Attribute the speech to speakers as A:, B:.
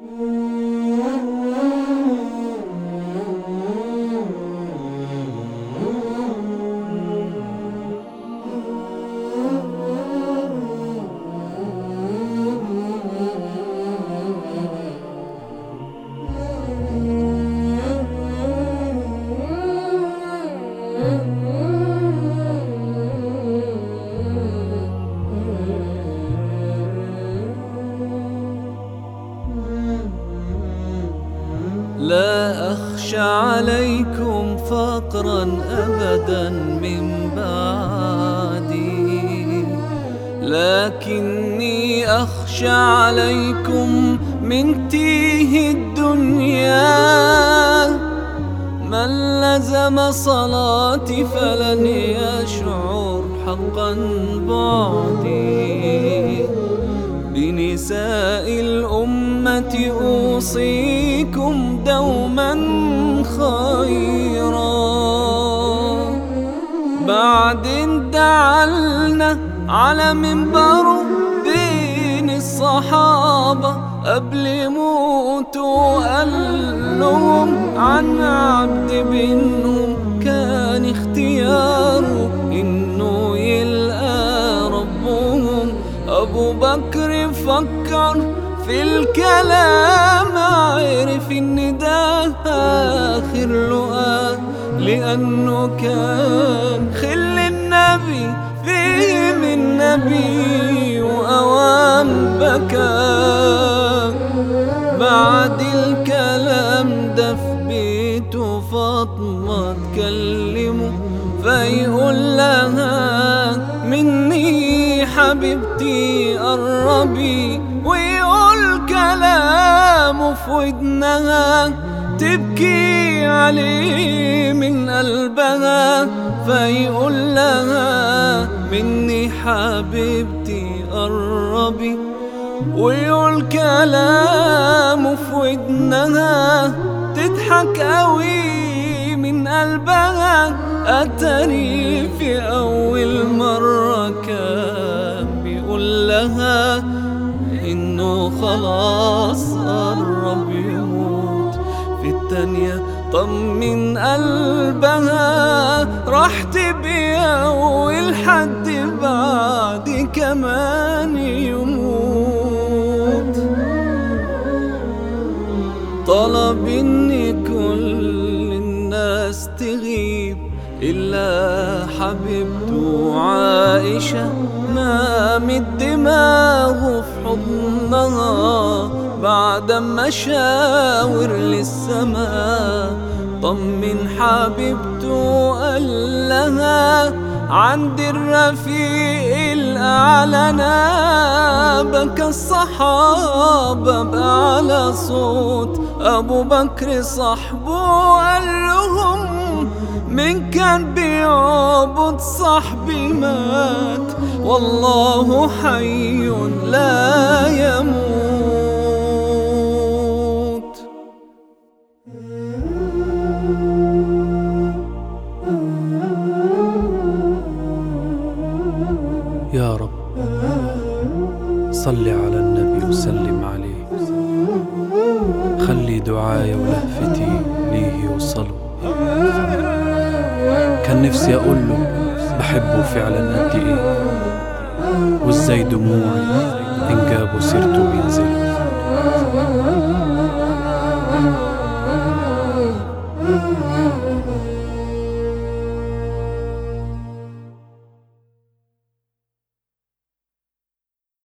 A: Música لا أخشى عليكم فقرا أبدا من بعدي. لكني أخشى عليكم من تيه الدنيا. من لزم صلاتي فلن يشعر حقا بعدي. بنساء الأمة أوصيكم دوما خيرا. بعد دعلنا على منبر بين الصحابة. قبل موتوا قال لهم عن عبد بينهم كان اختياره إنه يلقى ربهم. أبو بكر فكر في الكلام عرف إن ده آخر لقاه لأنه كان خل النبي فيه من نبي واوام بكى. بعد الكلام ده في بيته فاطمة تكلمه فيقول لها مني حبيبتي قربي ويقول كلامه في ودنها تبكي عليه من قلبها فيقول لها مني حبيبتي قربي. ويقول كلامه في ودنها تضحك قوي من قلبها. أتري في أول مرة كان بيقول لها خلاص قرب يموت في التانية طمن قلبها راح تبيع والحد بعد كمان يموت. طلب إن كل الناس تغيب إلا حبيبته عائشة نامت دماغه في حضنها. بعد ما شاور للسماء طمن حبيبته قال لها عند الرفيق الأعلى بكى الصحابة بأعلى صوت أبو بكر صاحبه قال لهم من كان بيعبد صاحبي مات والله حي لا يموت.
B: صل على النبي وسلم عليه. خلي دعايا ولهفتي ليه يوصلوا كان نفسي أقول له بحبه فعلا قد إيه وازاي دموعي جابوا سيرته بيه.